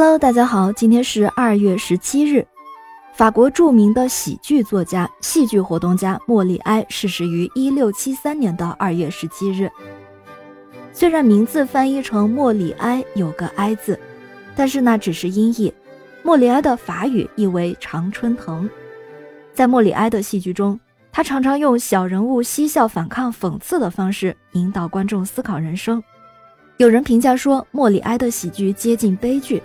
Hello，大家好，今天是二月十七日。法国著名的喜剧作家、戏剧活动家莫里埃逝世于一六七三年的二月十七日。虽然名字翻译成莫里埃有个“埃”字，但是那只是音译。莫里埃的法语意为常春藤。在莫里埃的戏剧中，他常常用小人物嬉笑、反抗、讽刺的方式引导观众思考人生。有人评价说，莫里埃的喜剧接近悲剧。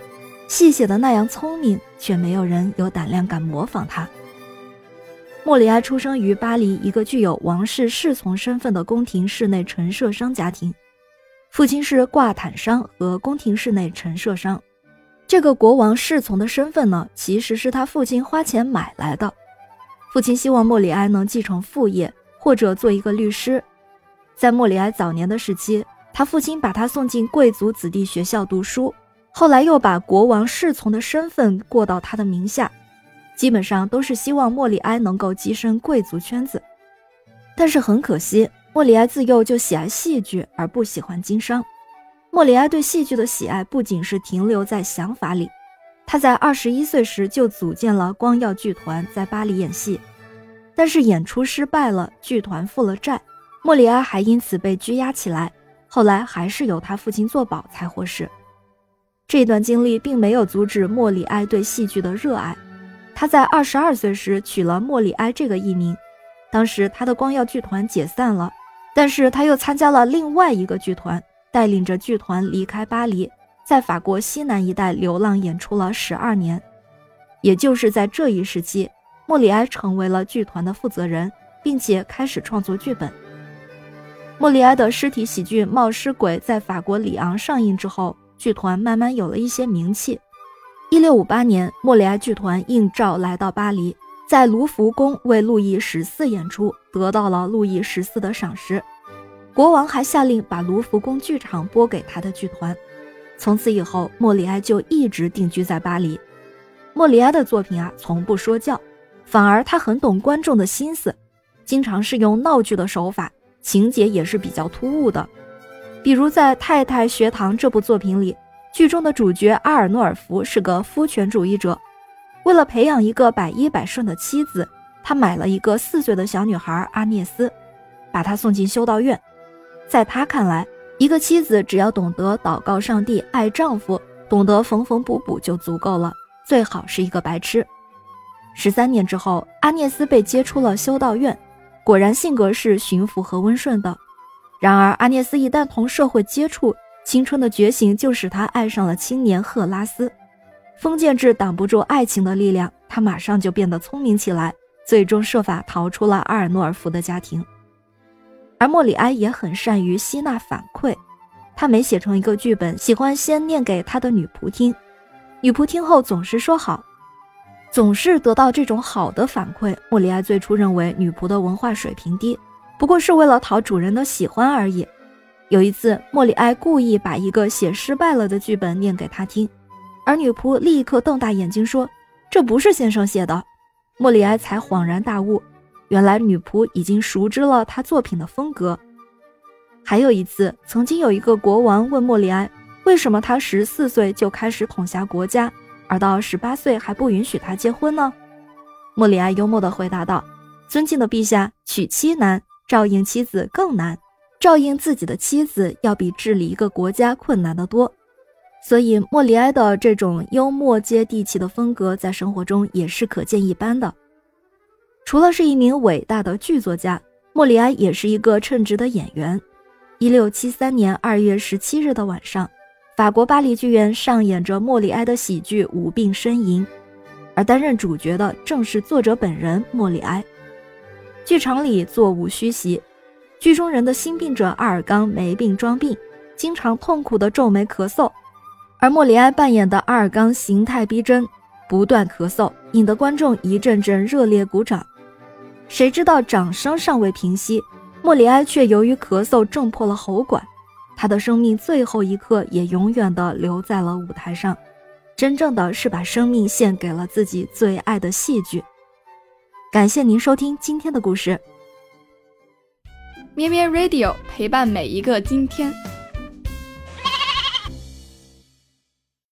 戏写的那样聪明，却没有人有胆量敢模仿他。莫里埃出生于巴黎一个具有王室侍从身份的宫廷室内陈设商家庭，父亲是挂毯商和宫廷室内陈设商。这个国王侍从的身份呢，其实是他父亲花钱买来的。父亲希望莫里埃能继承父业，或者做一个律师。在莫里埃早年的时期，他父亲把他送进贵族子弟学校读书。后来又把国王侍从的身份过到他的名下，基本上都是希望莫里埃能够跻身贵族圈子。但是很可惜，莫里埃自幼就喜爱戏剧而不喜欢经商。莫里埃对戏剧的喜爱不仅是停留在想法里，他在二十一岁时就组建了光耀剧团，在巴黎演戏。但是演出失败了，剧团负了债，莫里埃还因此被拘押起来。后来还是由他父亲作保才获释。这段经历并没有阻止莫里埃对戏剧的热爱。他在二十二岁时取了莫里埃这个艺名。当时他的光耀剧团解散了，但是他又参加了另外一个剧团，带领着剧团离开巴黎，在法国西南一带流浪演出了十二年。也就是在这一时期，莫里埃成为了剧团的负责人，并且开始创作剧本。莫里埃的尸体喜剧《冒失鬼》在法国里昂上映之后。剧团慢慢有了一些名气。一六五八年，莫里埃剧团应召来到巴黎，在卢浮宫为路易十四演出，得到了路易十四的赏识。国王还下令把卢浮宫剧场拨给他的剧团。从此以后，莫里埃就一直定居在巴黎。莫里埃的作品啊，从不说教，反而他很懂观众的心思，经常是用闹剧的手法，情节也是比较突兀的。比如在《太太学堂》这部作品里，剧中的主角阿尔诺尔夫是个夫权主义者。为了培养一个百依百顺的妻子，他买了一个四岁的小女孩阿涅斯，把她送进修道院。在他看来，一个妻子只要懂得祷告上帝、爱丈夫，懂得缝缝补补就足够了，最好是一个白痴。十三年之后，阿涅斯被接出了修道院，果然性格是驯服和温顺的。然而，阿涅斯一旦同社会接触，青春的觉醒就使他爱上了青年赫拉斯。封建制挡不住爱情的力量，他马上就变得聪明起来，最终设法逃出了阿尔诺尔夫的家庭。而莫里埃也很善于吸纳反馈，他每写成一个剧本，喜欢先念给他的女仆听，女仆听后总是说好，总是得到这种好的反馈。莫里埃最初认为女仆的文化水平低。不过是为了讨主人的喜欢而已。有一次，莫里埃故意把一个写失败了的剧本念给他听，而女仆立刻瞪大眼睛说：“这不是先生写的。”莫里埃才恍然大悟，原来女仆已经熟知了他作品的风格。还有一次，曾经有一个国王问莫里埃，为什么他十四岁就开始统辖国家，而到十八岁还不允许他结婚呢？莫里埃幽默地回答道：“尊敬的陛下，娶妻难。”照应妻子更难，照应自己的妻子要比治理一个国家困难得多。所以莫里埃的这种幽默接地气的风格，在生活中也是可见一斑的。除了是一名伟大的剧作家，莫里埃也是一个称职的演员。一六七三年二月十七日的晚上，法国巴黎剧院上演着莫里埃的喜剧《无病呻吟》，而担任主角的正是作者本人莫里埃。剧场里座无虚席，剧中人的心病者阿尔刚没病装病，经常痛苦的皱眉咳嗽，而莫里埃扮演的阿尔刚形态逼真，不断咳嗽，引得观众一阵阵热烈鼓掌。谁知道掌声尚未平息，莫里埃却由于咳嗽挣破了喉管，他的生命最后一刻也永远的留在了舞台上，真正的是把生命献给了自己最爱的戏剧。感谢您收听今天的故事。咩咩 Radio 陪伴每一个今天。